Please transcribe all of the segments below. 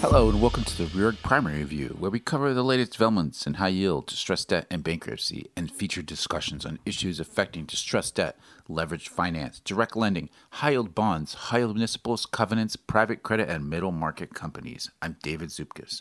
Hello, and welcome to the Reorg Primary View, where we cover the latest developments in high yield, distressed debt, and bankruptcy, and feature discussions on issues affecting distressed debt, leveraged finance, direct lending, high yield bonds, high yield municipals, covenants, private credit, and middle market companies. I'm David Zupkis.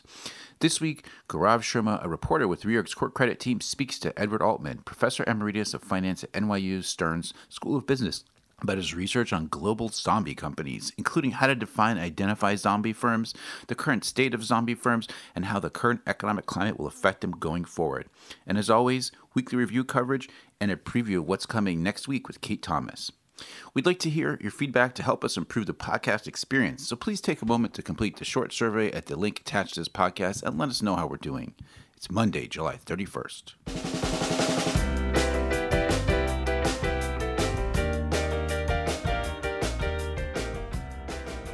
This week, Gaurav Sharma, a reporter with Reorg's Core Credit team, speaks to Edward Altman, professor emeritus of finance at NYU Stern's School of Business, about his research on global zombie companies, including how to define and identify zombie firms, the current state of zombie firms, and how the current economic climate will affect them going forward. And as always, weekly review coverage and a preview of what's coming next week with Kate Thomas. We'd like to hear your feedback to help us improve the podcast experience, so please take a moment to complete the short survey at the link attached to this podcast and let us know how we're doing. It's Monday, July 31st.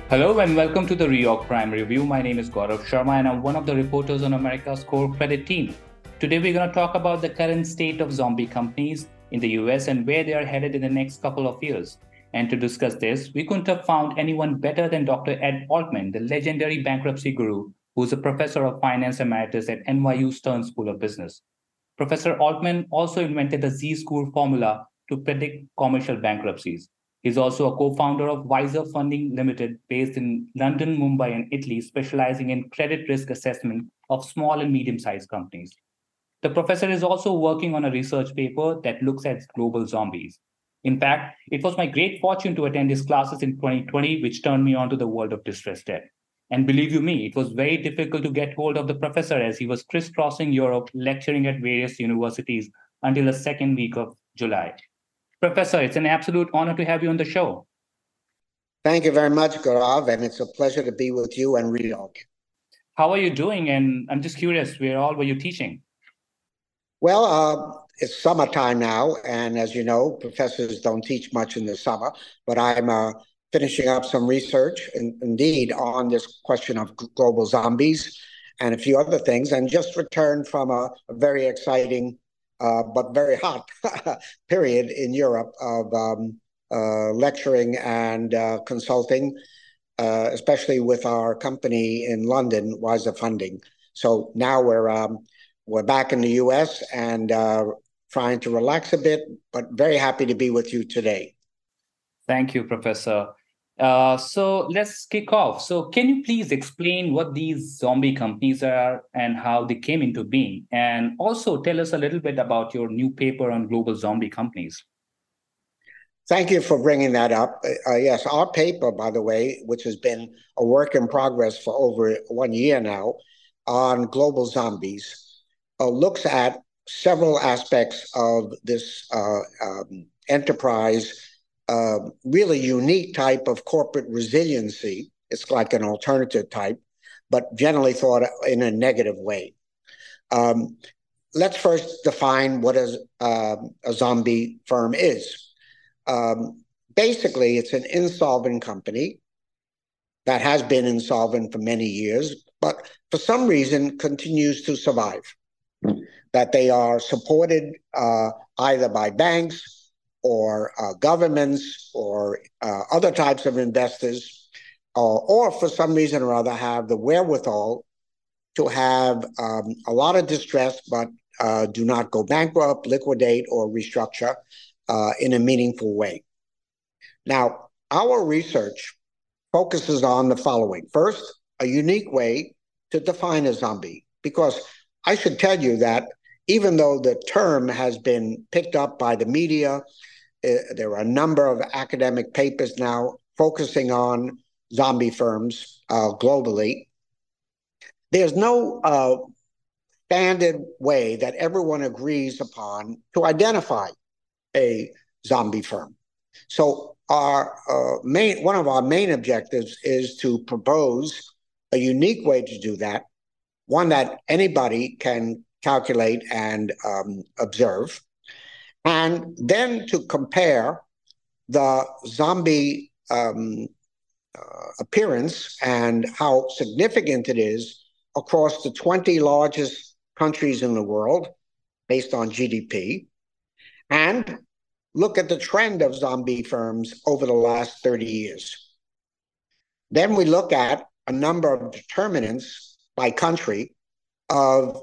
Hello and welcome to the Reorg Primary View. My name is Gaurav Sharma and I'm one of the reporters on America's Core Credit team. Today we're going to talk about the current state of zombie companies in the US and where they are headed in the next couple of years. And to discuss this, we couldn't have found anyone better than Dr. Ed Altman, the legendary bankruptcy guru, who's a professor of finance emeritus at NYU Stern School of Business. Professor Altman also invented the Z score formula to predict commercial bankruptcies. He's also a co-founder of Wiserfunding Limited, based in London, Mumbai, and Italy, specializing in credit risk assessment of small and medium-sized companies. The professor is also working on a research paper that looks at global zombies. In fact, it was my great fortune to attend his classes in 2020, which turned me on to the world of distressed debt. And believe you me, it was very difficult to get hold of the professor as he was crisscrossing Europe, lecturing at various universities until the second week of July. Professor, it's an absolute honor to have you on the show. Thank you very much, Gaurav, and it's a pleasure to be with you and Reorg. How are you doing? And I'm just curious, where all were you teaching? Well, uh, it's summertime now, and as you know, professors don't teach much in the summer, but I'm uh, finishing up some research, in, indeed, on this question of global zombies and a few other things, and just returned from a, a very exciting uh, but very hot period in Europe of um, uh, lecturing and uh, consulting, uh, especially with our company in London, Wiserfunding. So now we're um, we're back in the U.S. and uh, trying to relax a bit, but very happy to be with you today. Thank you, Professor. Uh, so let's kick off. So, can you please explain what these zombie companies are and how they came into being? And also tell us a little bit about your new paper on global zombie companies. Thank you for bringing that up. Uh, uh yes, our paper, by the way, which has been a work in progress for over one year now on global zombies, uh, looks at several aspects of this uh, um, enterprise uh, really unique type of corporate resiliency. It's like an alternative type, but generally thought in a negative way. Um, let's first define what a, uh, a zombie firm is. Um, basically, it's an insolvent company that has been insolvent for many years, but for some reason continues to survive. That they are supported uh, either by banks or uh, governments or uh, other types of investors, uh, or for some reason or other have the wherewithal to have um, a lot of distress, but uh, do not go bankrupt, liquidate, or restructure uh, in a meaningful way. Now, our research focuses on the following. First, a unique way to define a zombie, because I should tell you that even though the term has been picked up by the media there are a number of academic papers now focusing on zombie firms uh, globally. There's no uh, standard way that everyone agrees upon to identify a zombie firm. So our uh, main one of our main objectives is to propose a unique way to do that, one that anybody can calculate and um, observe, and then to compare the zombie um, uh, appearance and how significant it is across the 20 largest countries in the world based on GDP, and look at the trend of zombie firms over the last 30 years. Then we look at a number of determinants by country of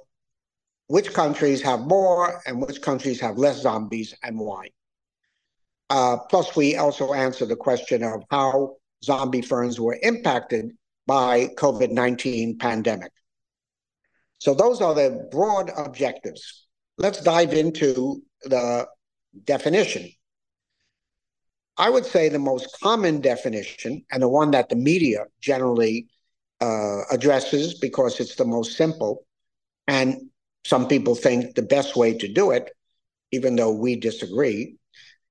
which countries have more and which countries have less zombies and why. Uh, plus, we also answer the question of how zombie firms were impacted by COVID-19 pandemic. So those are the broad objectives. Let's dive into the definition. I would say the most common definition, and the one that the media generally uh, addresses because it's the most simple, and some people think the best way to do it, even though we disagree,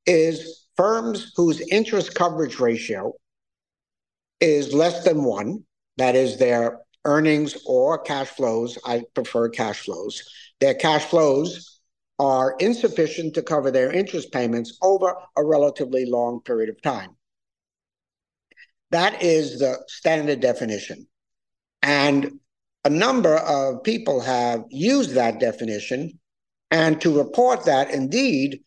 is firms whose interest coverage ratio is less than one, that is, their earnings or cash flows, I prefer cash flows, their cash flows are insufficient to cover their interest payments over a relatively long period of time. That is the standard definition. And a number of people have used that definition and to report that indeed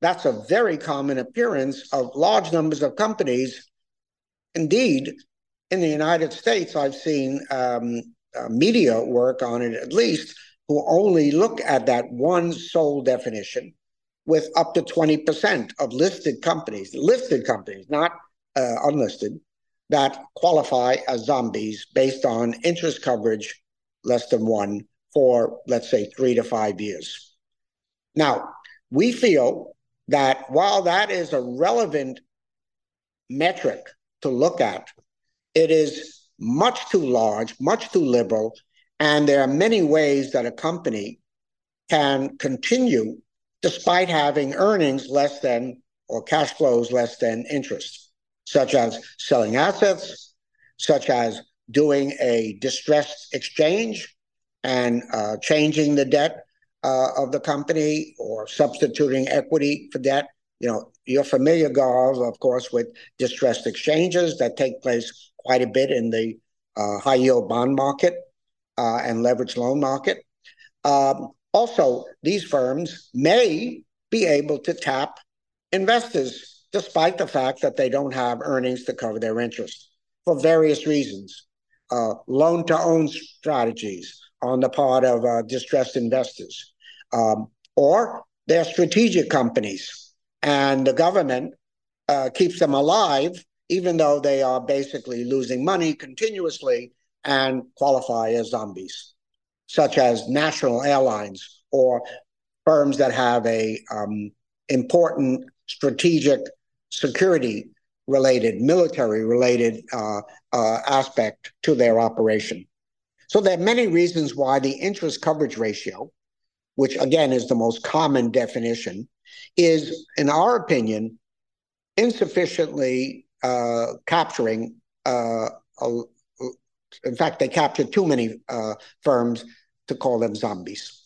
that's a very common appearance of large numbers of companies. Indeed, in the United States, I've seen um, uh, media work on it at least, who only look at that one sole definition with up to 20% of listed companies, listed companies, not uh, unlisted, that qualify as zombies based on interest coverage less than one for, let's say, three to five years. Now, we feel that while that is a relevant metric to look at, it is much too large, much too liberal, and there are many ways that a company can continue despite having earnings less than or cash flows less than interest, such as selling assets, such as doing a distressed exchange and uh, changing the debt uh, of the company or substituting equity for debt. You know, you're familiar, Gaurav, of course, with distressed exchanges that take place quite a bit in the uh, high yield bond market uh, and leverage loan market. Um, also, these firms may be able to tap investors despite the fact that they don't have earnings to cover their interest for various reasons. Uh, loan to own strategies on the part of uh, distressed investors um, or they're strategic companies, and the government uh, keeps them alive, even though they are basically losing money continuously and qualify as zombies, such as national airlines or firms that have a um, important strategic security related, military related uh, uh, aspect to their operation. So there are many reasons why the interest coverage ratio which again is the most common definition, is, in our opinion, insufficiently uh, capturing. Uh, a, in fact, they capture too many uh, firms to call them zombies.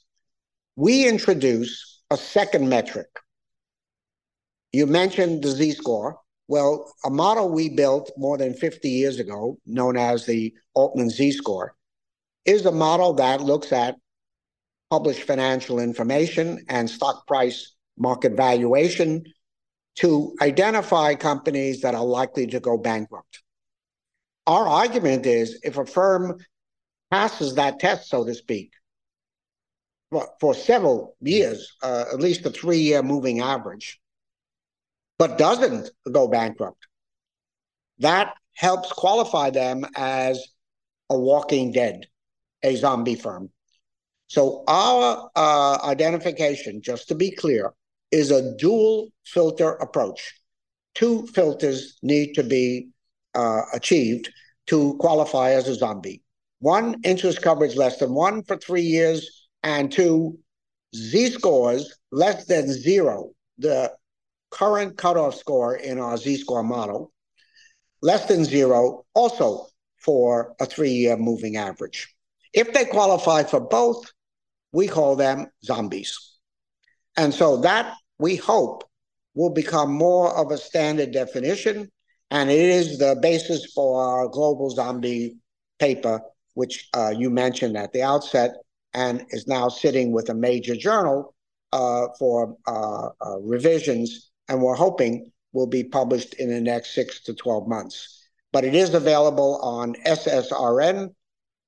We introduce a second metric. You mentioned the Z score. Well, a model we built more than 50 years ago, known as the Altman Z score, is a model that looks at published financial information and stock price market valuation to identify companies that are likely to go bankrupt. Our argument is if a firm passes that test, so to speak, for several years, uh, at least a three year moving average, but doesn't go bankrupt, that helps qualify them as a walking dead, a zombie firm. So our uh, identification, just to be clear, is a dual filter approach. Two filters need to be uh, achieved to qualify as a zombie. One, interest coverage less than one for three years, and two, Z scores less than zero, the current cutoff score in our Z score model, less than zero, also for a three year moving average. If they qualify for both, we call them zombies. And so that we hope will become more of a standard definition. And it is the basis for our global zombie paper, which uh, you mentioned at the outset and is now sitting with a major journal uh, for uh, uh revisions. And we're hoping will be published in the next six to 12 months. but it is available on SSRN,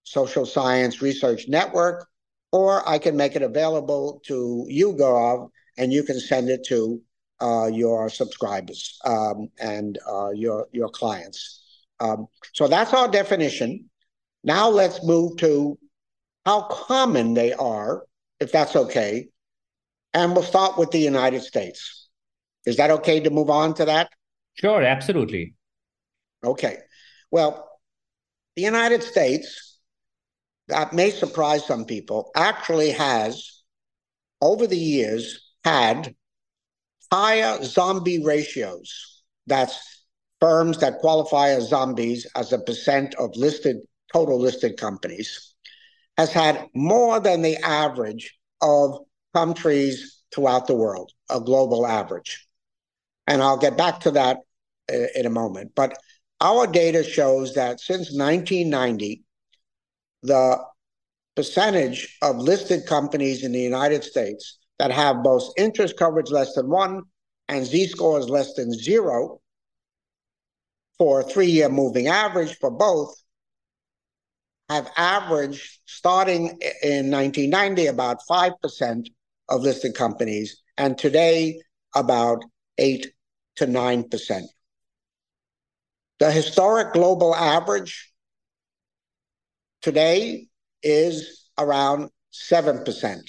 Social Science Research Network, or I can make it available to you, Gaurav, and you can send it to uh, your subscribers um, and uh, your your clients. Um, so that's our definition. Now let's move to how common they are, if that's okay, and we'll start with the United States. Is that okay to move on to that? Sure, absolutely. Okay. Well, the United States, that may surprise some people, actually has, over the years, had higher zombie ratios. That's firms that qualify as zombies as a percent of listed total listed companies has had more than the average of countries throughout the world, a global average. And I'll get back to that uh, in a moment. But our data shows that since 1990, the percentage of listed companies in the United States that have both interest coverage less than one and Z scores less than zero for a three year moving average for both have averaged starting in 1990 about 5% of listed companies and today about 8 to 9%. The historic global average today is around 7%.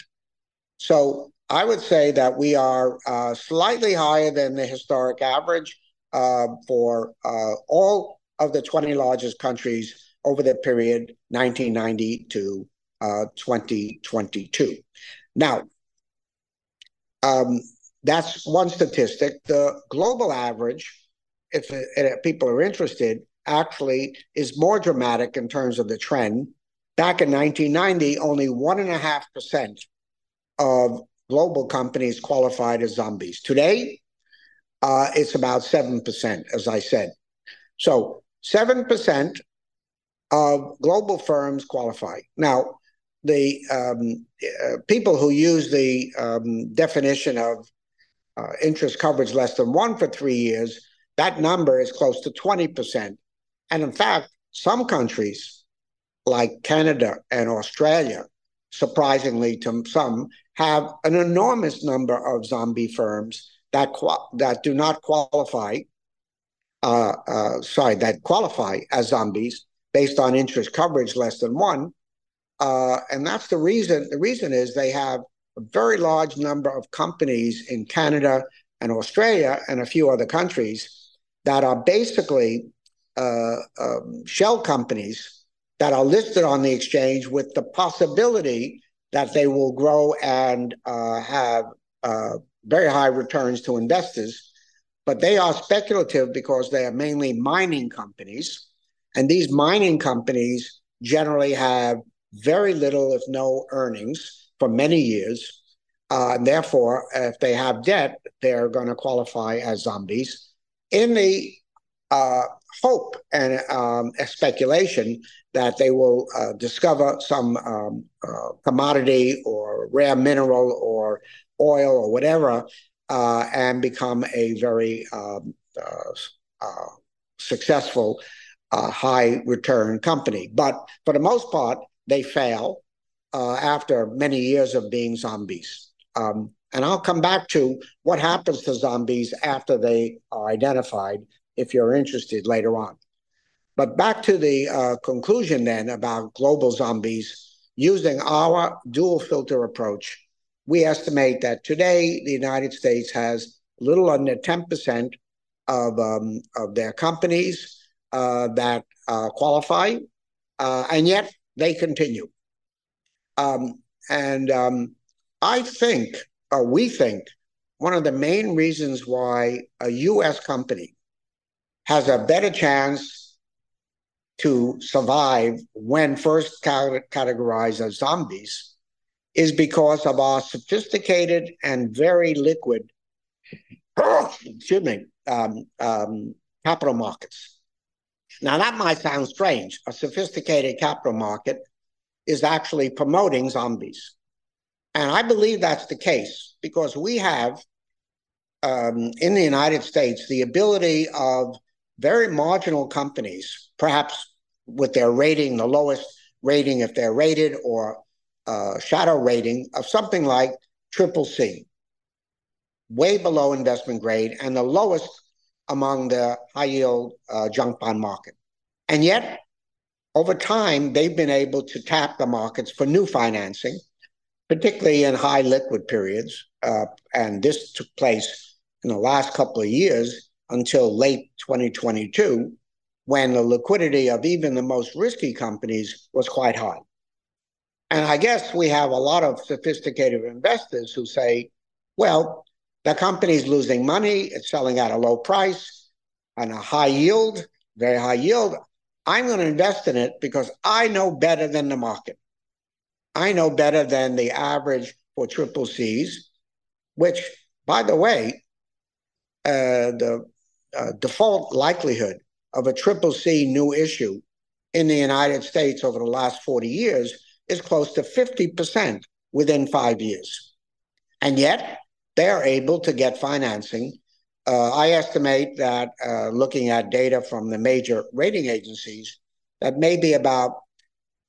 So I would say that we are uh, slightly higher than the historic average uh, for uh, all of the 20 largest countries over the period 1990 to uh, 2022. Now, um, that's one statistic. The global average, if, if people are interested, actually is more dramatic in terms of the trend. Back in 1990, only 1.5% of global companies qualified as zombies. Today, uh, it's about 7%, as I said. So 7% of global firms qualify. Now, the um, uh, people who use the um, definition of uh, interest coverage less than one for three years, that number is close to 20%. And in fact, some countries like Canada and Australia, surprisingly to some, have an enormous number of zombie firms that that do not qualify, uh, uh, sorry, that qualify as zombies based on interest coverage less than one, uh, and that's the reason. The reason is they have a very large number of companies in Canada and Australia and a few other countries that are basically uh, um, shell companies that are listed on the exchange with the possibility that they will grow and uh, have uh, very high returns to investors. But they are speculative because they are mainly mining companies. And these mining companies generally have very little, if no earnings for many years. Uh, and therefore, if they have debt, they're going to qualify as zombies. In the uh, hope and um, speculation that they will uh, discover some um, uh, commodity or rare mineral or oil or whatever uh, and become a very um, uh, successful high return company. But for the most part, they fail after many years of being zombies. Um, and I'll come back to what happens to zombies after they are identified if you're interested later on. But back to the uh, conclusion then about global zombies, using our dual filter approach, we estimate that today the United States has little under 10% of, um, of their companies uh, that uh, qualify, uh, and yet they continue. Um, and um, I think, or we think, one of the main reasons why a US company has a better chance to survive when first categorized as zombies is because of our sophisticated and very liquid, excuse me, um, um, capital markets. Now, that might sound strange. A sophisticated capital market is actually promoting zombies. And I believe that's the case because we have um, in the United States the ability of very marginal companies, perhaps with their rating, the lowest rating if they're rated, or uh, shadow rating of something like triple C, way below investment grade, and the lowest among the high yield uh, junk bond market. And yet, over time, they've been able to tap the markets for new financing, particularly in high liquid periods. Uh, and this took place in the last couple of years until late 2022, when the liquidity of even the most risky companies was quite high. And I guess we have a lot of sophisticated investors who say, well, the company's losing money, it's selling at a low price and a high yield, very high yield. I'm going to invest in it because I know better than the market. I know better than the average for triple C's, which, by the way, uh, the uh, default likelihood of a triple C new issue in the United States over the last 40 years is close to 50% within five years. And yet, they're able to get financing. Uh, I estimate that uh, looking at data from the major rating agencies, that maybe about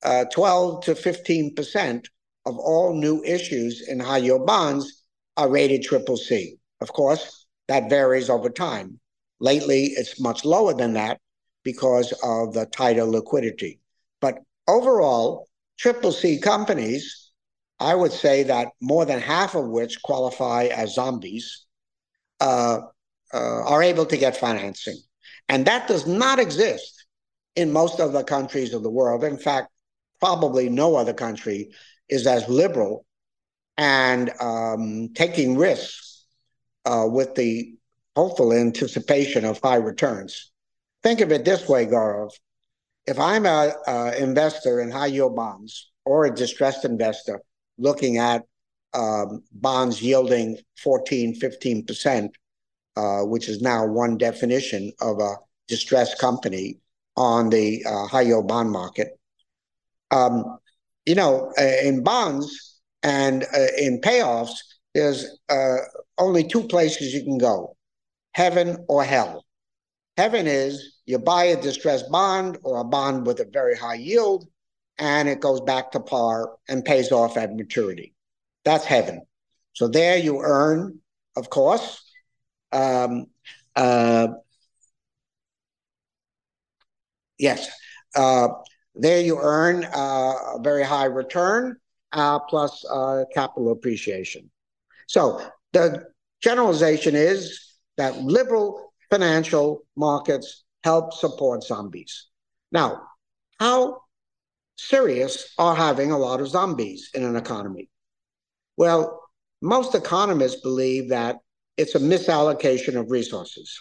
uh, 12 to 15% of all new issues in high yield bonds are rated triple C. Of course, that varies over time. Lately, it's much lower than that because of the tighter liquidity. But overall, triple C companies, I would say that more than half of which qualify as zombies, uh, uh, are able to get financing. And that does not exist in most of the countries of the world. In fact, probably no other country is as liberal and um, taking risks uh, with the hopeful anticipation of high returns. Think of it this way, Gaurav if I'm a, a, investor in high yield bonds or a distressed investor looking at um, bonds yielding 14, 15%, uh, which is now one definition of a distressed company on the uh, high yield bond market. Um, you know, uh, in bonds and uh, in payoffs, there's only two places you can go heaven or hell. Heaven is you buy a distressed bond or a bond with a very high yield, and it goes back to par and pays off at maturity. That's heaven. So there you earn, of course, um, uh, yes, uh, there you earn uh, a very high return uh, plus uh, capital appreciation. So the generalization is that liberal financial markets help support zombies. Now, how serious are having a lot of zombies in an economy? Well, most economists believe that it's a misallocation of resources.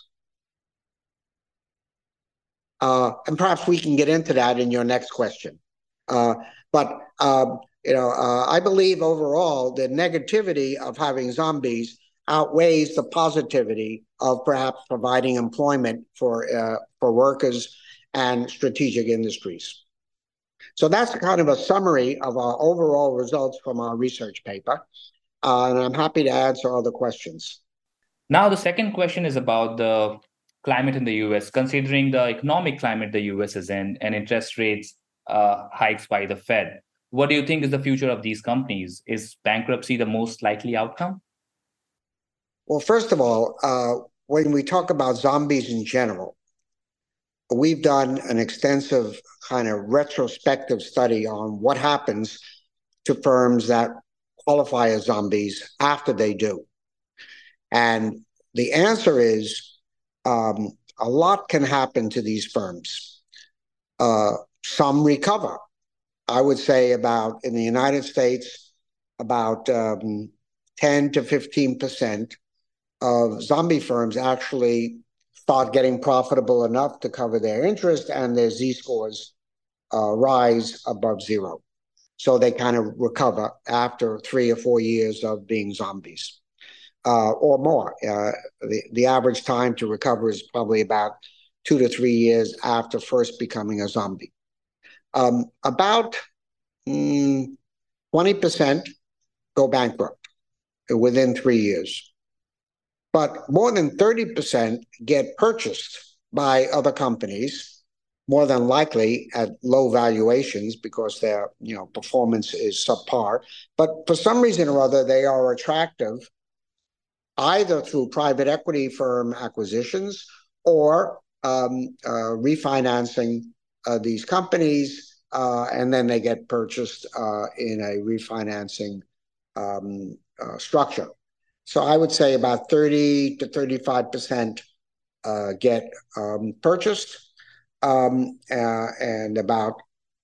Uh, and perhaps we can get into that in your next question. Uh, but um, you know, uh, I believe overall the negativity of having zombies outweighs the positivity of perhaps providing employment for uh, for workers and strategic industries. So that's kind of a summary of our overall results from our research paper, uh, and I'm happy to answer other questions. Now, the second question is about the climate in the US, considering the economic climate the US is in and interest rates uh, hikes by the Fed. What do you think is the future of these companies? Is bankruptcy the most likely outcome? Well, first of all, uh, when we talk about zombies in general, we've done an extensive kind of retrospective study on what happens to firms that qualify as zombies after they do. And the answer is um, a lot can happen to these firms. Uh, some recover. I would say about in the United States, about um, 10 to 15 percent of zombie firms actually start getting profitable enough to cover their interest and their Z scores uh, rise above zero. So they kind of recover after three or four years of being zombies uh, or more. Uh, the, the average time to recover is probably about two to three years after first becoming a zombie. Um, about mm, 20% go bankrupt within three years but more than 30% get purchased by other companies, more than likely at low valuations because their you know performance is subpar. But for some reason or other, they are attractive either through private equity firm acquisitions or um, uh, refinancing uh, these companies, uh, and then they get purchased uh, in a refinancing um, uh, structure. So I would say about 30 to 35 percent uh, get um, purchased, um, and about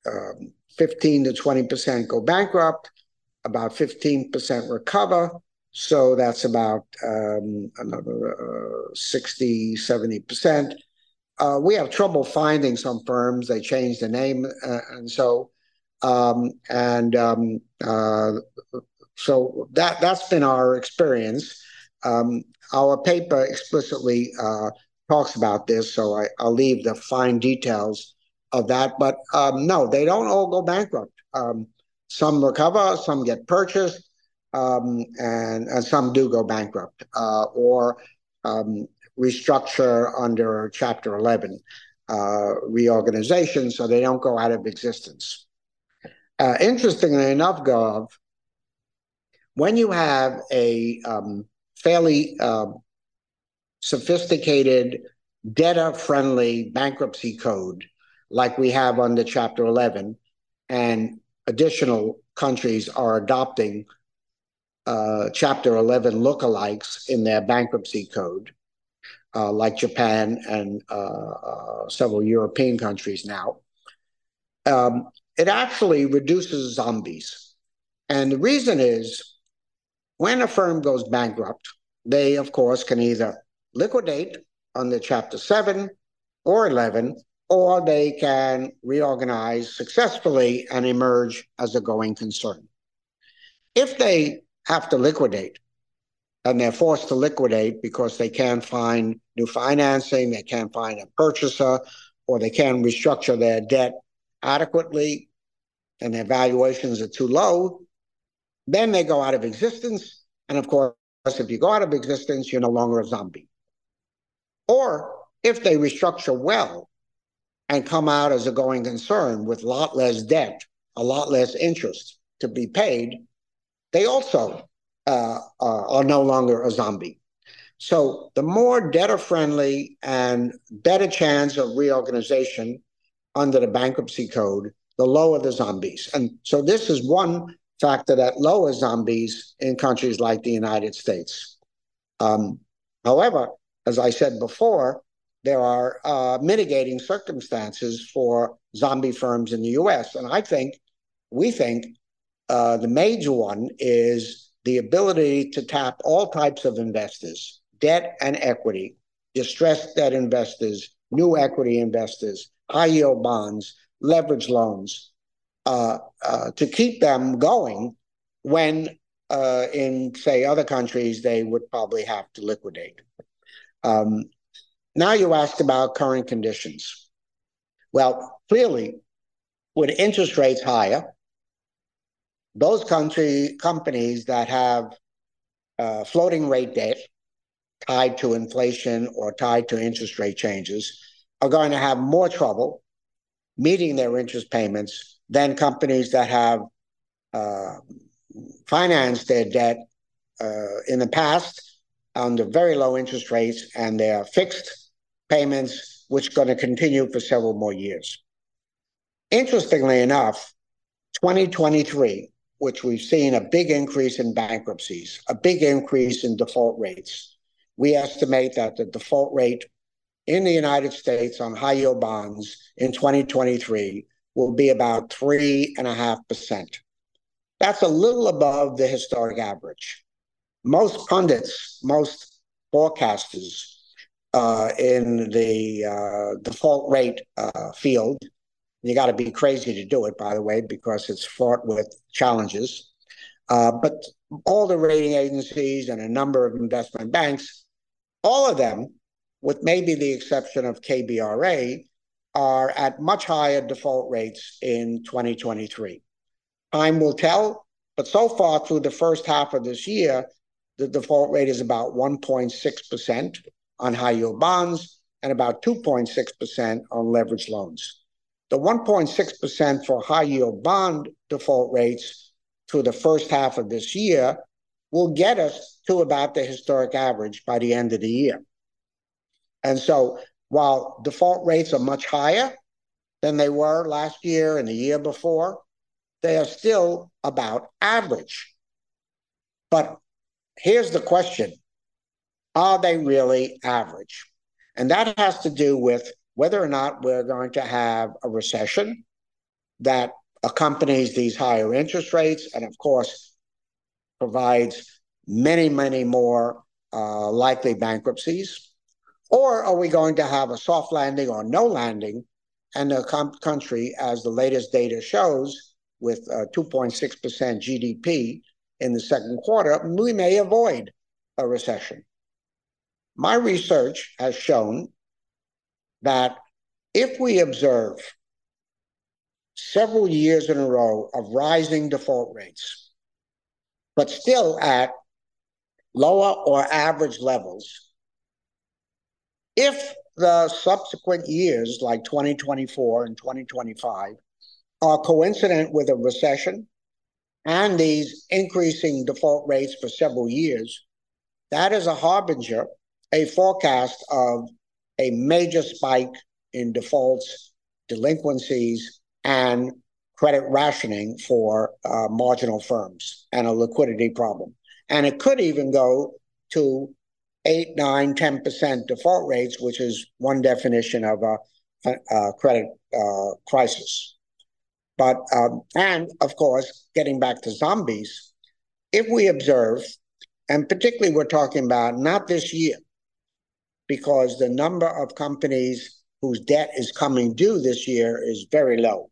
um, 15 to 20 percent go bankrupt. About 15 percent recover, so that's about um, another uh, 60, 70%. Uh, we have trouble finding some firms. They change the name. Uh, and so, um, and um, uh, so that, that's been our experience. Um, our paper explicitly uh, talks about this, so I, will leave the fine details of that. But um, no, they don't all go bankrupt. Um, some recover, some get purchased um, and, and, some do go bankrupt uh, or um, restructure under Chapter 11 uh, reorganization so they don't go out of existence. Uh, interestingly enough, Gaurav, when you have a um, fairly um, sophisticated, debtor friendly bankruptcy code like we have under Chapter 11, and additional countries are adopting uh, Chapter 11 lookalikes in their bankruptcy code, uh, like Japan and uh, uh, several European countries now. Um, it actually reduces zombies. And the reason is when a firm goes bankrupt, they, of course, can either liquidate under Chapter 7 or 11, or they can reorganize successfully and emerge as a going concern. If they have to liquidate. And they're forced to liquidate because they can't find new financing, they can't find a purchaser, or they can't restructure their debt adequately, and their valuations are too low. Then they go out of existence. And of course, if you go out of existence, you're no longer a zombie. Or if they restructure well and come out as a going concern with a lot less debt, a lot less interest to be paid, they also uh, are no longer a zombie. So the more debtor friendly and better chance of reorganization under the bankruptcy code, the lower the zombies. And so this is one factor that lowers zombies in countries like the United States. Um, however, as I said before, there are uh, mitigating circumstances for zombie firms in the US. And I think, we think, uh, the major one is the ability to tap all types of investors, debt and equity, distressed debt investors, new equity investors, high yield bonds, leverage loans, uh, uh, to keep them going when, uh, in say other countries, they would probably have to liquidate. Um, now you asked about current conditions. Well, clearly, with interest rates higher, those country companies that have uh, floating rate debt tied to inflation or tied to interest rate changes are going to have more trouble meeting their interest payments than companies that have uh, financed their debt uh, in the past under very low interest rates and their fixed payments, which are going to continue for several more years. Interestingly enough, 2023 which we've seen a big increase in bankruptcies, a big increase in default rates. We estimate that the default rate in the United States on high yield bonds in 2023 will be about 3.5%. That's a little above the historic average. Most pundits, most forecasters uh, in the uh, default rate uh, field you got to be crazy to do it, by the way, because it's fraught with challenges. Uh, but all the rating agencies and a number of investment banks, all of them, with maybe the exception of KBRA, are at much higher default rates in 2023. Time will tell, but so far through the first half of this year, the default rate is about 1.6% on high yield bonds and about 2.6% on leveraged loans. The 1.6% for high yield bond default rates through the first half of this year will get us to about the historic average by the end of the year. And so while default rates are much higher than they were last year and the year before, they are still about average. But here's the question Are they really average? And that has to do with whether or not we're going to have a recession that accompanies these higher interest rates and, of course, provides many, many more uh, likely bankruptcies? Or are we going to have a soft landing or no landing? And the com- country, as the latest data shows, with uh, 2.6% GDP in the second quarter, we may avoid a recession. My research has shown that if we observe several years in a row of rising default rates, but still at lower or average levels, if the subsequent years, like 2024 and 2025, are coincident with a recession and these increasing default rates for several years, that is a harbinger, a forecast of a major spike in defaults, delinquencies, and credit rationing for uh, marginal firms and a liquidity problem. And it could even go to 8, 9, 10% default rates, which is one definition of a, a credit uh, crisis. But, um, and of course, getting back to zombies, if we observe, and particularly we're talking about not this year, because the number of companies whose debt is coming due this year is very low.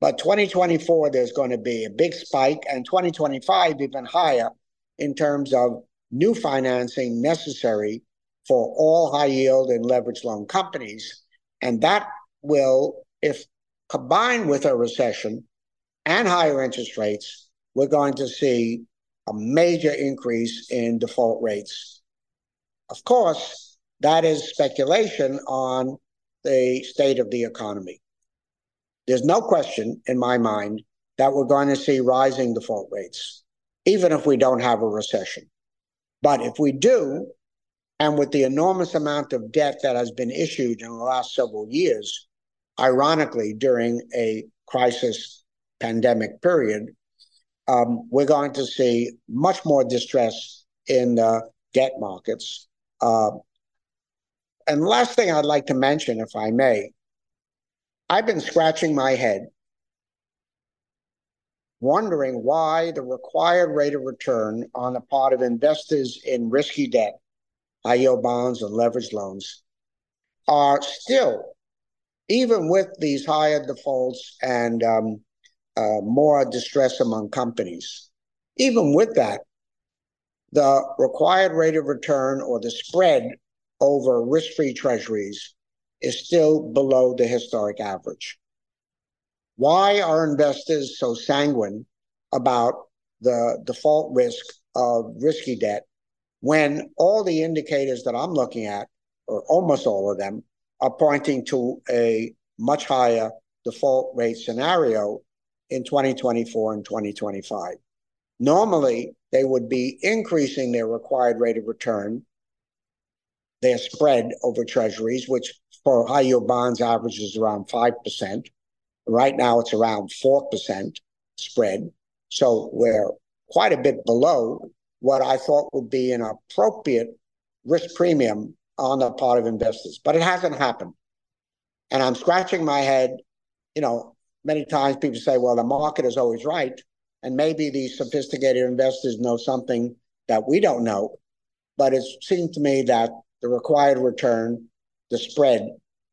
But 2024, there's going to be a big spike, and 2025 even higher in terms of new financing necessary for all high yield and leverage loan companies. And that will, if combined with a recession and higher interest rates, we're going to see a major increase in default rates. Of course, that is speculation on the state of the economy. There's no question in my mind that we're going to see rising default rates, even if we don't have a recession. But if we do, and with the enormous amount of debt that has been issued in the last several years, ironically, during a crisis pandemic period, um, we're going to see much more distress in the debt markets. Uh, and last thing I'd like to mention, if I may, I've been scratching my head wondering why the required rate of return on the part of investors in risky debt, high yield bonds, and leveraged loans are still, even with these higher defaults and um, uh, more distress among companies, even with that, the required rate of return or the spread over risk free treasuries is still below the historic average. Why are investors so sanguine about the default risk of risky debt when all the indicators that I'm looking at, or almost all of them, are pointing to a much higher default rate scenario in 2024 and 2025? Normally, they would be increasing their required rate of return, their spread over treasuries, which for high yield bonds averages around 5%. Right now, it's around 4% spread. So we're quite a bit below what I thought would be an appropriate risk premium on the part of investors. But it hasn't happened. And I'm scratching my head. You know, many times people say, well, the market is always right. And maybe these sophisticated investors know something that we don't know. But it seems to me that the required return, the spread,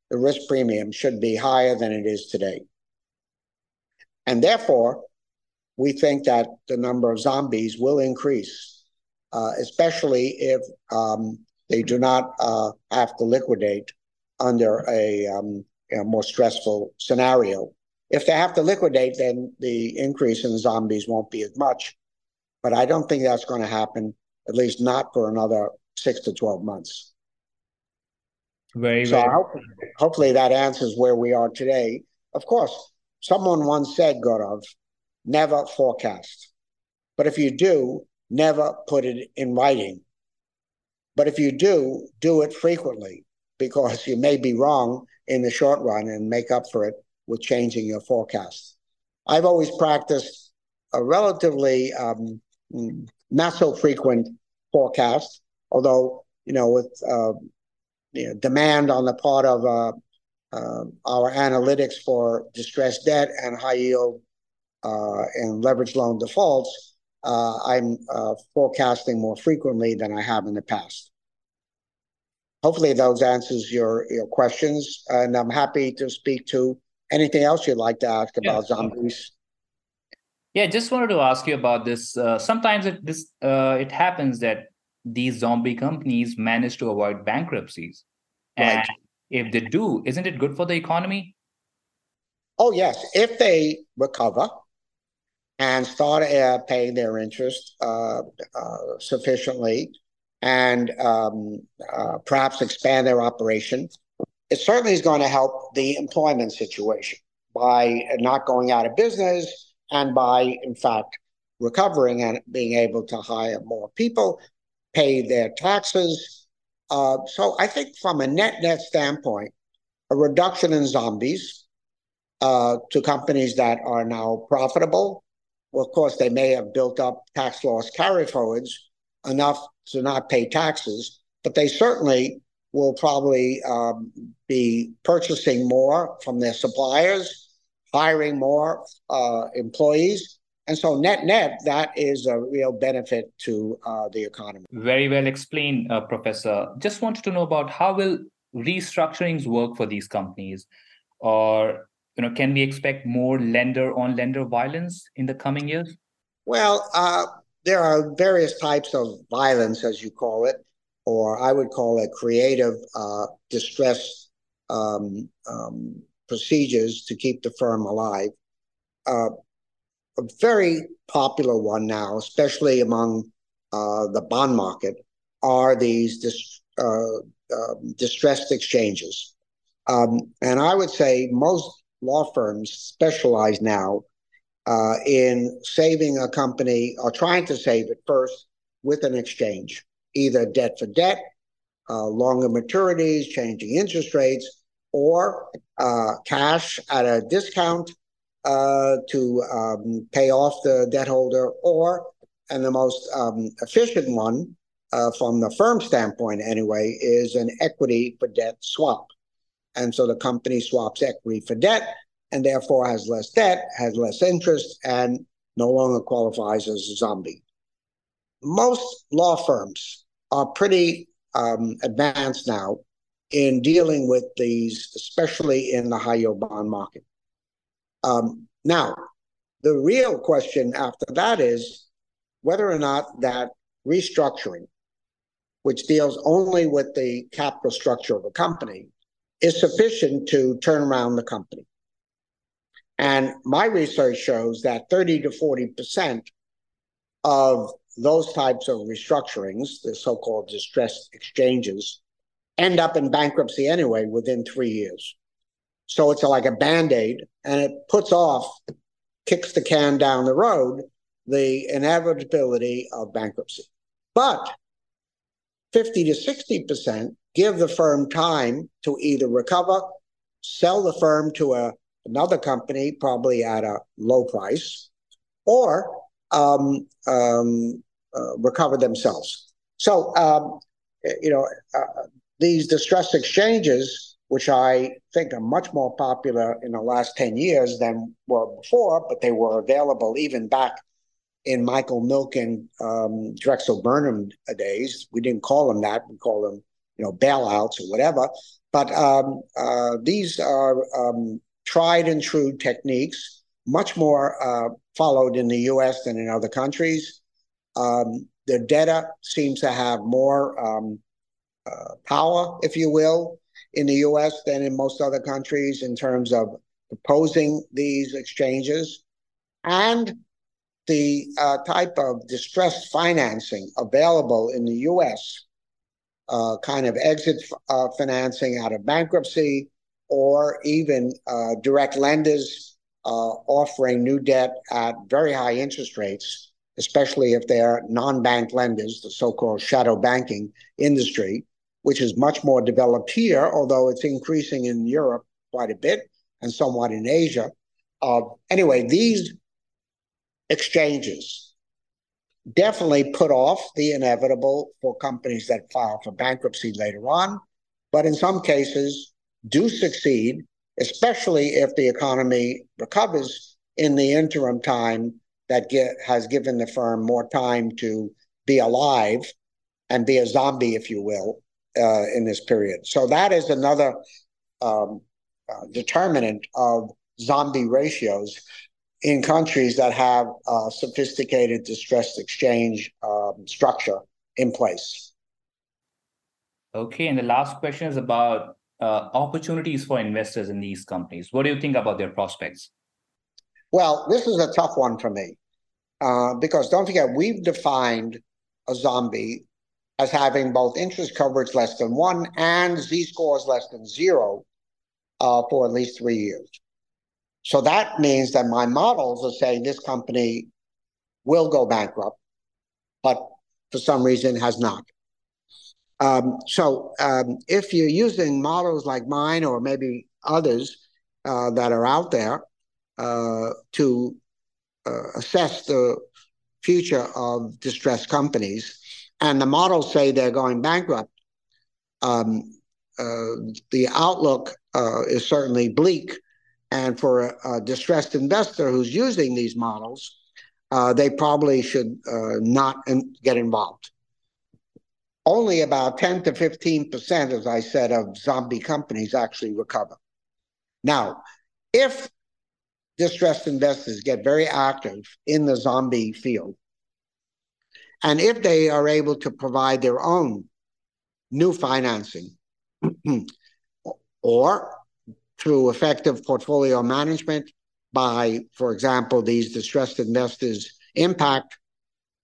the risk premium should be higher than it is today. And therefore, we think that the number of zombies will increase, uh, especially if um, they do not uh, have to liquidate under a, um, a, more stressful scenario. If they have to liquidate, then the increase in the zombies won't be as much. But I don't think that's going to happen, at least not for another six to 12 months. Very, so very. Hope, hopefully that answers where we are today. Of course, someone once said, Gaurav, never forecast. But if you do, never put it in writing. But if you do, do it frequently because you may be wrong in the short run and make up for it with changing your forecast. I've always practiced a relatively um, not so frequent forecast, although you know with uh, you know, demand on the part of uh, uh, our analytics for distressed debt and high yield uh, and leverage loan defaults, uh, I'm uh, forecasting more frequently than I have in the past. Hopefully, those answers your your questions, and I'm happy to speak to anything else you'd like to ask about yeah. zombies. Yeah, just wanted to ask you about this. Uh, sometimes it this uh, it happens that these zombie companies manage to avoid bankruptcies, right. and if they do, isn't it good for the economy? Oh yes, if they recover and start uh, paying their interest uh, uh, sufficiently, and um, uh, perhaps expand their operation, it certainly is going to help the employment situation by not going out of business and by, in fact, recovering and being able to hire more people, pay their taxes. Uh, so I think from a net net standpoint, a reduction in zombies uh, to companies that are now profitable. Well, of course, they may have built up tax loss carry forwards enough to not pay taxes, but they certainly will probably um, be purchasing more from their suppliers, hiring more uh, employees. And so, net net, that is a real benefit to uh, the economy. Very well explained, uh, Professor. Just wanted to know about how will restructurings work for these companies, or you know, can we expect more lender on lender violence in the coming years? Well, uh, there are various types of violence, as you call it or I would call it creative uh, distress um, um, procedures to keep the firm alive. Uh, a very popular one now, especially among uh, the bond market, are these dis- uh, um, distressed exchanges. Um, and I would say most law firms specialize now uh, in saving a company or trying to save it first with an exchange either debt for debt, uh, longer maturities, changing interest rates, or uh, cash at a discount uh, to um, pay off the debt holder, or, and the most um, efficient one uh, from the firm standpoint anyway, is an equity for debt swap. And so the company swaps equity for debt and therefore has less debt, has less interest, and no longer qualifies as a zombie. Most law firms are pretty um, advanced now in dealing with these, especially in the high yield bond market. Um, now, the real question after that is whether or not that restructuring, which deals only with the capital structure of a company, is sufficient to turn around the company. And my research shows that 30 to 40% of those types of restructurings, the so called distressed exchanges, end up in bankruptcy anyway within three years. So it's like a band aid and it puts off, kicks the can down the road, the inevitability of bankruptcy. But 50 to 60% give the firm time to either recover, sell the firm to a, another company, probably at a low price, or um, um, recover themselves. So, um, you know, uh, these distress exchanges, which I think are much more popular in the last 10 years than were before, but they were available even back in Michael Milken, um, Drexel Burnham days. We didn't call them that. We call them, you know, bailouts or whatever. But um, uh, these are um, tried and true techniques, much more uh, followed in the U.S. than in other countries. Um, the debtor seems to have more um, uh, power, if you will, in the US than in most other countries in terms of proposing these exchanges. And the uh, type of distressed financing available in the US uh, kind of exit uh, financing out of bankruptcy, or even uh, direct lenders uh, offering new debt at very high interest rates, especially if they're non-bank lenders, the so-called shadow banking industry, which is much more developed here, although it's increasing in Europe quite a bit and somewhat in Asia. Uh, anyway, these exchanges definitely put off the inevitable for companies that file for bankruptcy later on, but in some cases do succeed, especially if the economy recovers in the interim time that get, has given the firm more time to be alive and be a zombie, if you will, uh, in this period. So that is another um, uh, determinant of zombie ratios in countries that have sophisticated distressed exchange um, structure in place. Okay, and the last question is about uh, opportunities for investors in these companies. What do you think about their prospects? Well, this is a tough one for me uh, because don't forget, we've defined a zombie as having both interest coverage less than one and Z scores less than zero uh, for at least three years. So that means that my models are saying this company will go bankrupt, but for some reason has not. Um, so um, if you're using models like mine or maybe others uh, that are out there to uh, assess the future of distressed companies, and the models say they're going bankrupt, um, uh, the outlook uh, is certainly bleak and for a, a distressed investor who's using these models, uh, they probably should uh, not in, get involved. Only about 10 to 15%, as I said, of zombie companies actually recover. Now, if distressed investors get very active in the zombie field, and if they are able to provide their own new financing, or through effective portfolio management by, for example, these distressed investors' impact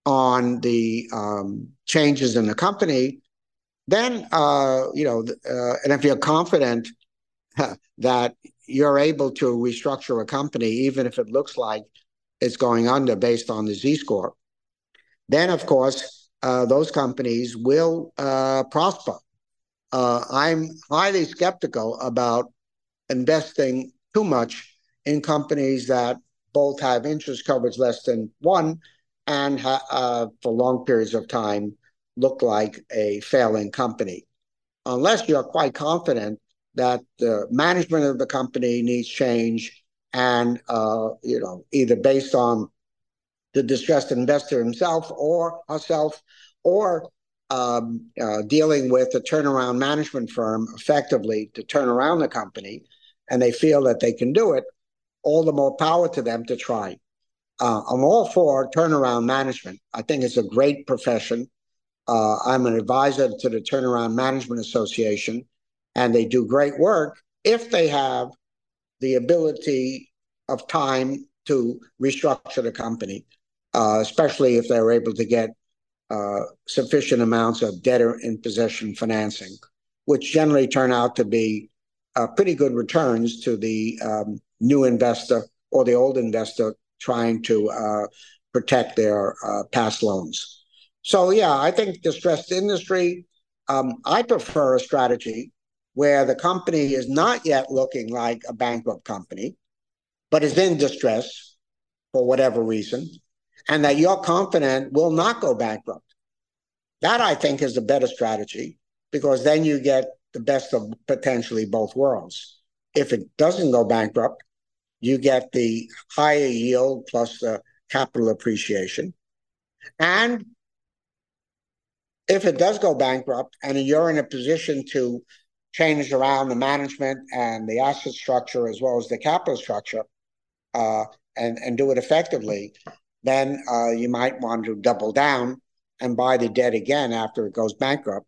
on the um, changes in the company, then, uh, you know, uh, and if you're confident that you're able to restructure a company, even if it looks like it's going under based on the Z score, then of course, uh, those companies will uh, prosper. Uh, I'm highly skeptical about investing too much in companies that both have interest coverage less than one and ha- uh, for long periods of time look like a failing company. Unless you're quite confident that the management of the company needs change and uh, you know either based on the distressed investor himself or herself or um, uh, dealing with a turnaround management firm effectively to turn around the company and they feel that they can do it, all the more power to them to try. Uh, I'm all for turnaround management. I think it's a great profession. Uh, I'm an advisor to the Turnaround Management Association, and they do great work if they have the ability of time to restructure the company, uh, especially if they're able to get uh, sufficient amounts of debtor in possession financing, which generally turn out to be uh, pretty good returns to the um, new investor or the old investor trying to uh, protect their uh, past loans. So, yeah, I think distressed industry, um, I prefer a strategy where the company is not yet looking like a bankrupt company, but is in distress for whatever reason, and that you're confident will not go bankrupt. That I think is a better strategy because then you get the best of potentially both worlds. If it doesn't go bankrupt, you get the higher yield plus the capital appreciation. And if it does go bankrupt and you're in a position to change around the management and the asset structure as well as the capital structure uh, and, and do it effectively, then uh, you might want to double down and buy the debt again after it goes bankrupt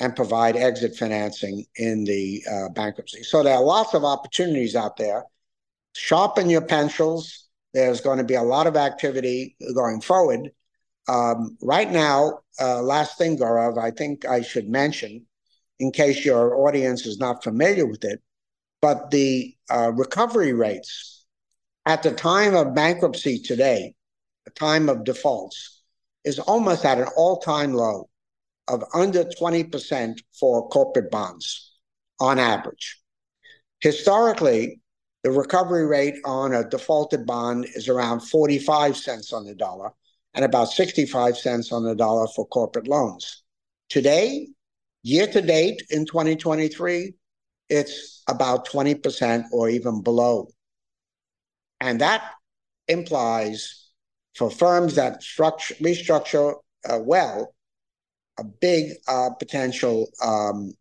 and provide exit financing in the uh, bankruptcy. So there are lots of opportunities out there. Sharpen your pencils. There's going to be a lot of activity going forward. Um, right now, uh, last thing, Gaurav, I think I should mention, in case your audience is not familiar with it, but the uh, recovery rates at the time of bankruptcy today, the time of defaults, is almost at an all time low of under 20% for corporate bonds on average. Historically, the recovery rate on a defaulted bond is around 45 cents on the dollar and about 65 cents on the dollar for corporate loans. Today, year to date in 2023, it's about 20% or even below. And that implies for firms that structure, restructure uh, well, a big uh, potential um,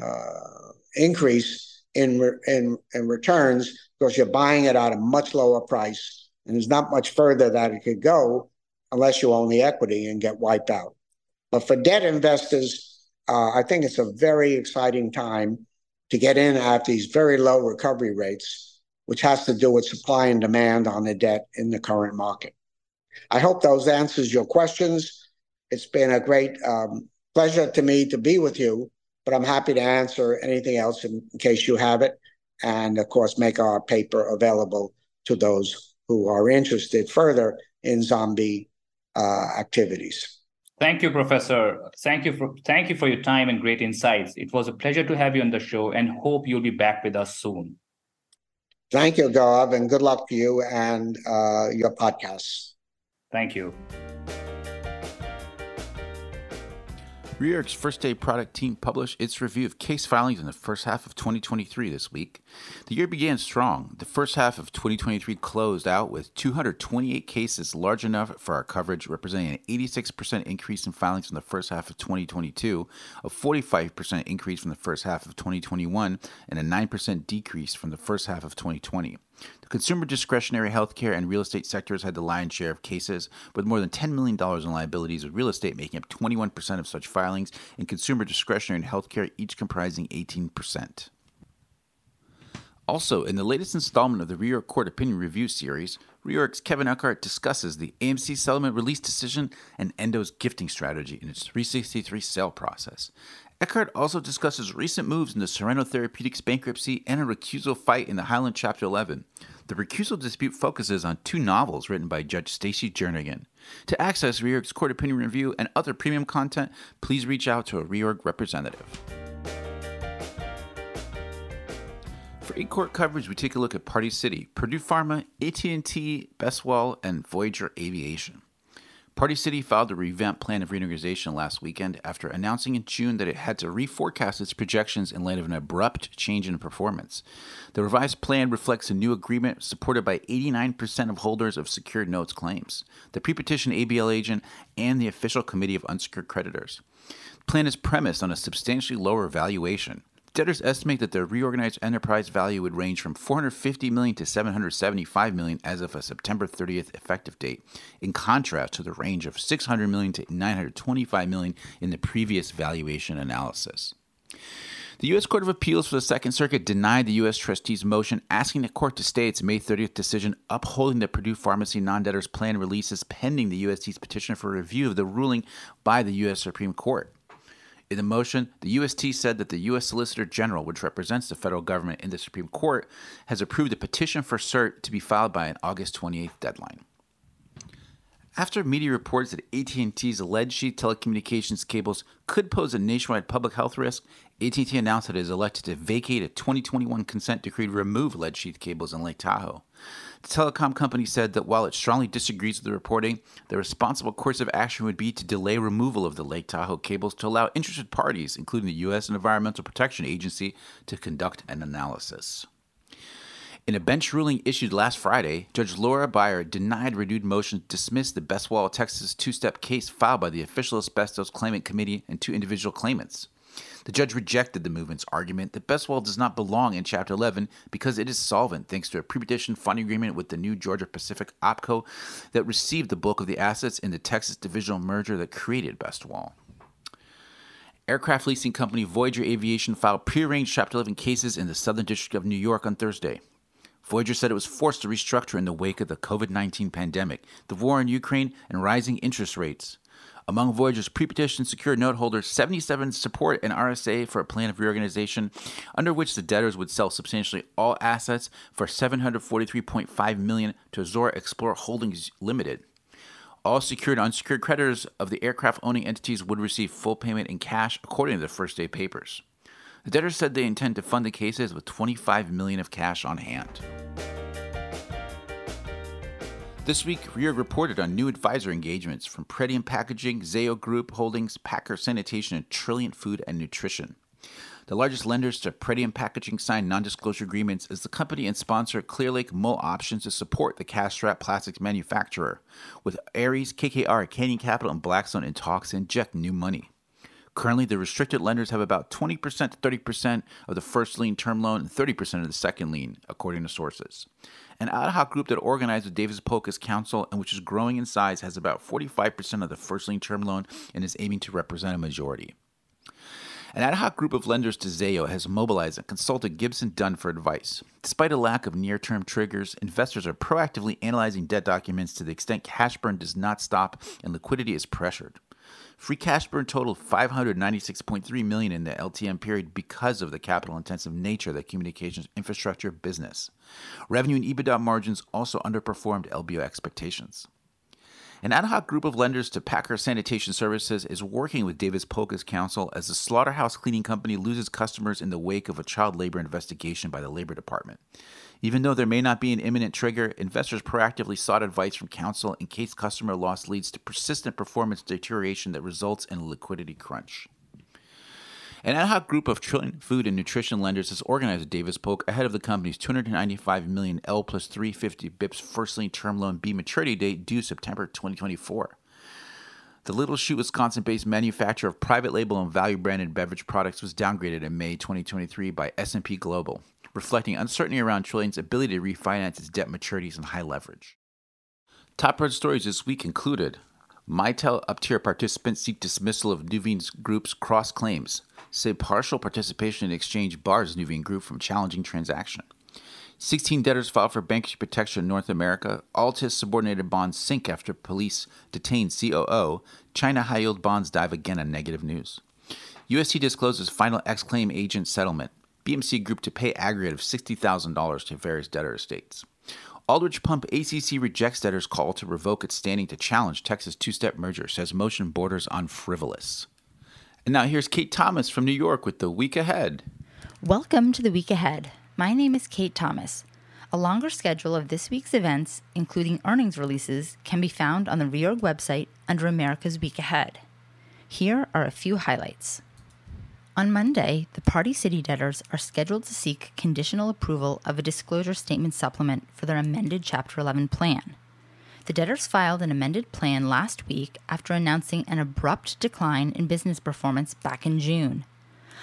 uh, increase in, re- in, in returns because you're buying it at a much lower price. And there's not much further that it could go unless you own the equity and get wiped out. But for debt investors, uh, I think it's a very exciting time to get in at these very low recovery rates, which has to do with supply and demand on the debt in the current market. I hope those answers your questions. It's been a great um, pleasure to me to be with you, but I'm happy to answer anything else in, in case you have it. And of course, make our paper available to those who are interested further in zombie uh, activities. Thank you, Professor. Thank you for thank you for your time and great insights. It was a pleasure to have you on the show, and hope you'll be back with us soon. Thank you, Gaurav, and good luck to you and uh, your podcasts. Thank you. Reorg's First Day product team published its review of case filings in the first half of 2023 this week. The year began strong. The first half of 2023 closed out with 228 cases large enough for our coverage, representing an 86% increase in filings from the first half of 2022, a 45% increase from the first half of 2021, and a 9% decrease from the first half of 2020. The consumer discretionary healthcare and real estate sectors had the lion's share of cases, with more than $10 million in liabilities, with real estate making up 21% of such filings, and consumer discretionary and healthcare each comprising 18%. Also, in the latest installment of the Reorg Court Opinion Review series, Reorg's Kevin Eckhart discusses the AMC settlement release decision and Endo's gifting strategy in its 363 sale process. Eckhart also discusses recent moves in the Sorrento Therapeutics bankruptcy and a recusal fight in the Highland Chapter 11. The recusal dispute focuses on two novels written by Judge Stacy Jernigan. To access Reorg's court opinion review and other premium content, please reach out to a Reorg representative. For in-court coverage, we take a look at Party City, Purdue Pharma, AT&T, Bestwall, and Voyager Aviation. Party City filed a revamped plan of reorganization last weekend after announcing in June that it had to reforecast its projections in light of an abrupt change in performance. The revised plan reflects a new agreement supported by 89% of holders of secured notes claims, the pre-petition ABL agent, and the official committee of unsecured creditors. The plan is premised on a substantially lower valuation. Debtors estimate that the reorganized enterprise value would range from 450 million to 775 million as of a September 30th effective date, in contrast to the range of 600 million to 925 million in the previous valuation analysis. The U.S. Court of Appeals for the Second Circuit denied the U.S. trustee's motion asking the court to stay its May 30th decision upholding the Purdue Pharmacy non debtors plan releases pending the UST's petition for review of the ruling by the U.S. Supreme Court. In the motion, the UST said that the U.S. Solicitor General, which represents the federal government in the Supreme Court, has approved a petition for cert to be filed by an August 28th deadline. After media reports that AT&T's lead sheath telecommunications cables could pose a nationwide public health risk, AT&T announced that it is elected to vacate a 2021 consent decree to remove lead sheath cables in Lake Tahoe. The telecom company said that while it strongly disagrees with the reporting, the responsible course of action would be to delay removal of the Lake Tahoe cables to allow interested parties, including the U.S. Environmental Protection Agency, to conduct an analysis. In a bench ruling issued last Friday, Judge Laura Beyer denied renewed motion to dismiss the Bestwall, Texas two step case filed by the official asbestos claimant committee and two individual claimants. The judge rejected the movants' argument that Bestwall does not belong in Chapter 11 because it is solvent thanks to a pre-petition funding agreement with the new Georgia Pacific OPCO that received the bulk of the assets in the Texas divisional merger that created Bestwall. Aircraft leasing company Voyager Aviation filed prearranged Chapter 11 cases in the Southern District of New York on Thursday. Voyager said it was forced to restructure in the wake of the COVID 19 pandemic, the war in Ukraine, and rising interest rates. Among Voyager's pre-petition secured note holders, 77 support an RSA for a plan of reorganization under which the debtors would sell substantially all assets for 743.5 million to Azure Explorer Holdings Limited. All secured and unsecured creditors of the aircraft owning entities would receive full payment in cash according to the first day papers. The debtors said they intend to fund the cases with 25 million of cash on hand. This week, Reorg reported on new advisor engagements from Pretium Packaging, Zayo Group Holdings, Packer Sanitation, and Trilliant Food and Nutrition. The largest lenders to Pretium Packaging signed non disclosure agreements as the company and sponsor Clearlake Mull Options to support the cash wrap plastics manufacturer, with Ares, KKR, Canyon Capital, and Blackstone in talks to inject new money. Currently, the restricted lenders have about 20% to 30% of the first lien term loan and 30% of the second lien, according to sources. An ad hoc group that organized with Davis Polk counsel and which is growing in size has about 45% of the first lien term loan and is aiming to represent a majority. An ad hoc group of lenders to Zayo has mobilized and consulted Gibson Dunn for advice. Despite a lack of near term triggers, investors are proactively analyzing debt documents to the extent cash burn does not stop and liquidity is pressured. Free cash burn totaled 596.3 million in the LTM period because of the capital intensive nature of the communications infrastructure business. Revenue and EBITDA margins also underperformed LBO expectations. An ad hoc group of lenders to Packer Sanitation Services is working with Davis Polk's counsel as the slaughterhouse cleaning company loses customers in the wake of a child labor investigation by the Labor Department. Even though there may not be an imminent trigger, investors proactively sought advice from counsel in case customer loss leads to persistent performance deterioration that results in a liquidity crunch. An ad hoc group of Trilliant Food and Nutrition lenders has organized a Davis Polk ahead of the company's 295 million L plus 350 bips first lien term loan B maturity date due September 2024. The Little Chute, Wisconsin-based manufacturer of private label and value branded beverage products was downgraded in May 2023 by S&P Global, reflecting uncertainty around Trilliant's ability to refinance its debt maturities and high leverage. Top red stories this week included Mitel up-tier participants seek dismissal of Nuveen Group's cross claims say partial participation in exchange bars Nuveen Group from challenging transaction. 16 debtors filed for bankruptcy protection in North America. Altus subordinated bonds sink after police detain COO. China high yield bonds dive again on negative news. UST discloses final X claim agent settlement. BMC Group to pay aggregate of $60,000 to various debtor estates. Aldrich Pump ACC rejects debtors' call to revoke its standing to challenge Texas two step merger, says motion borders on frivolous. And now here's Kate Thomas from New York with the week ahead. Welcome to the week ahead. My name is Kate Thomas. A longer schedule of this week's events, including earnings releases, can be found on the Reorg website under America's Week Ahead. Here are a few highlights. On Monday, the party city debtors are scheduled to seek conditional approval of a disclosure statement supplement for their amended Chapter 11 plan. The debtors filed an amended plan last week after announcing an abrupt decline in business performance back in June.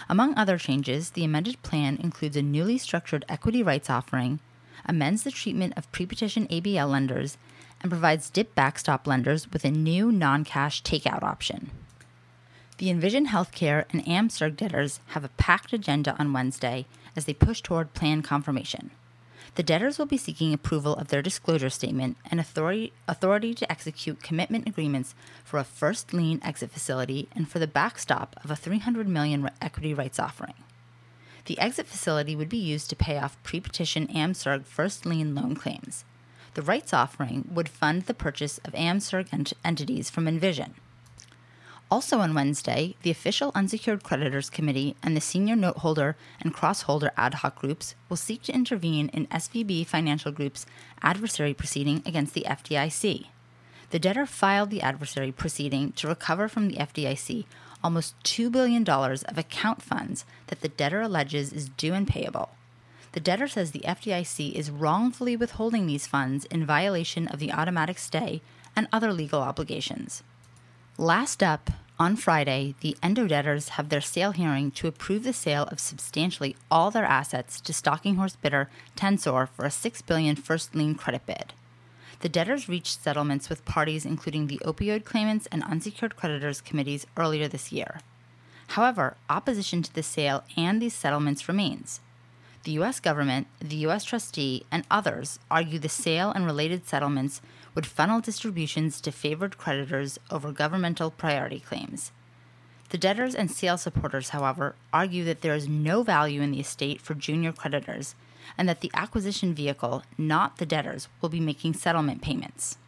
Among other changes, the amended plan includes a newly structured equity rights offering, amends the treatment of pre-petition ABL lenders, and provides DIP backstop lenders with a new non cash takeout option. The Envision Healthcare and AmSurg debtors have a packed agenda on Wednesday as they push toward plan confirmation. The debtors will be seeking approval of their disclosure statement and authority, authority to execute commitment agreements for a first lien exit facility and for the backstop of a 300 million equity rights offering. The exit facility would be used to pay off pre-petition AmSurg first lien loan claims. The rights offering would fund the purchase of AmSurg ent- entities from Envision. Also on Wednesday, the official Unsecured Creditors Committee and the Senior Noteholder and Crossholder ad hoc groups will seek to intervene in SVB Financial Group's adversary proceeding against the FDIC. The debtor filed the adversary proceeding to recover from the FDIC almost $2 billion of account funds that the debtor alleges is due and payable. The debtor says the FDIC is wrongfully withholding these funds in violation of the automatic stay and other legal obligations. Last up, on Friday, the endo debtors have their sale hearing to approve the sale of substantially all their assets to stalking horse bidder Tensor for a $6 billion first lien credit bid. The debtors reached settlements with parties including the opioid claimants and unsecured creditors committees earlier this year. However, opposition to the sale and these settlements remains. The U.S. government, the U.S. trustee, and others argue the sale and related settlements would funnel distributions to favored creditors over governmental priority claims. The debtors and sale supporters, however, argue that there is no value in the estate for junior creditors and that the acquisition vehicle, not the debtors, will be making settlement payments.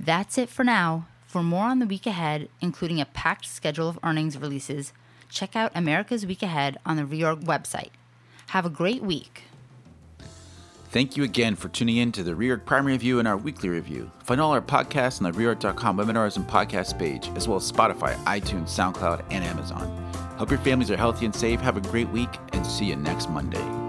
That's it for now. For more on the week ahead, including a packed schedule of earnings releases, check out America's Week Ahead on the Reorg website. Have a great week. Thank you again for tuning in to the Reorg Primary View and our weekly review. Find all our podcasts on the Reorg.com webinars and podcast page, as well as Spotify, iTunes, SoundCloud, and Amazon. Hope your families are healthy and safe. Have a great week, and see you next Monday.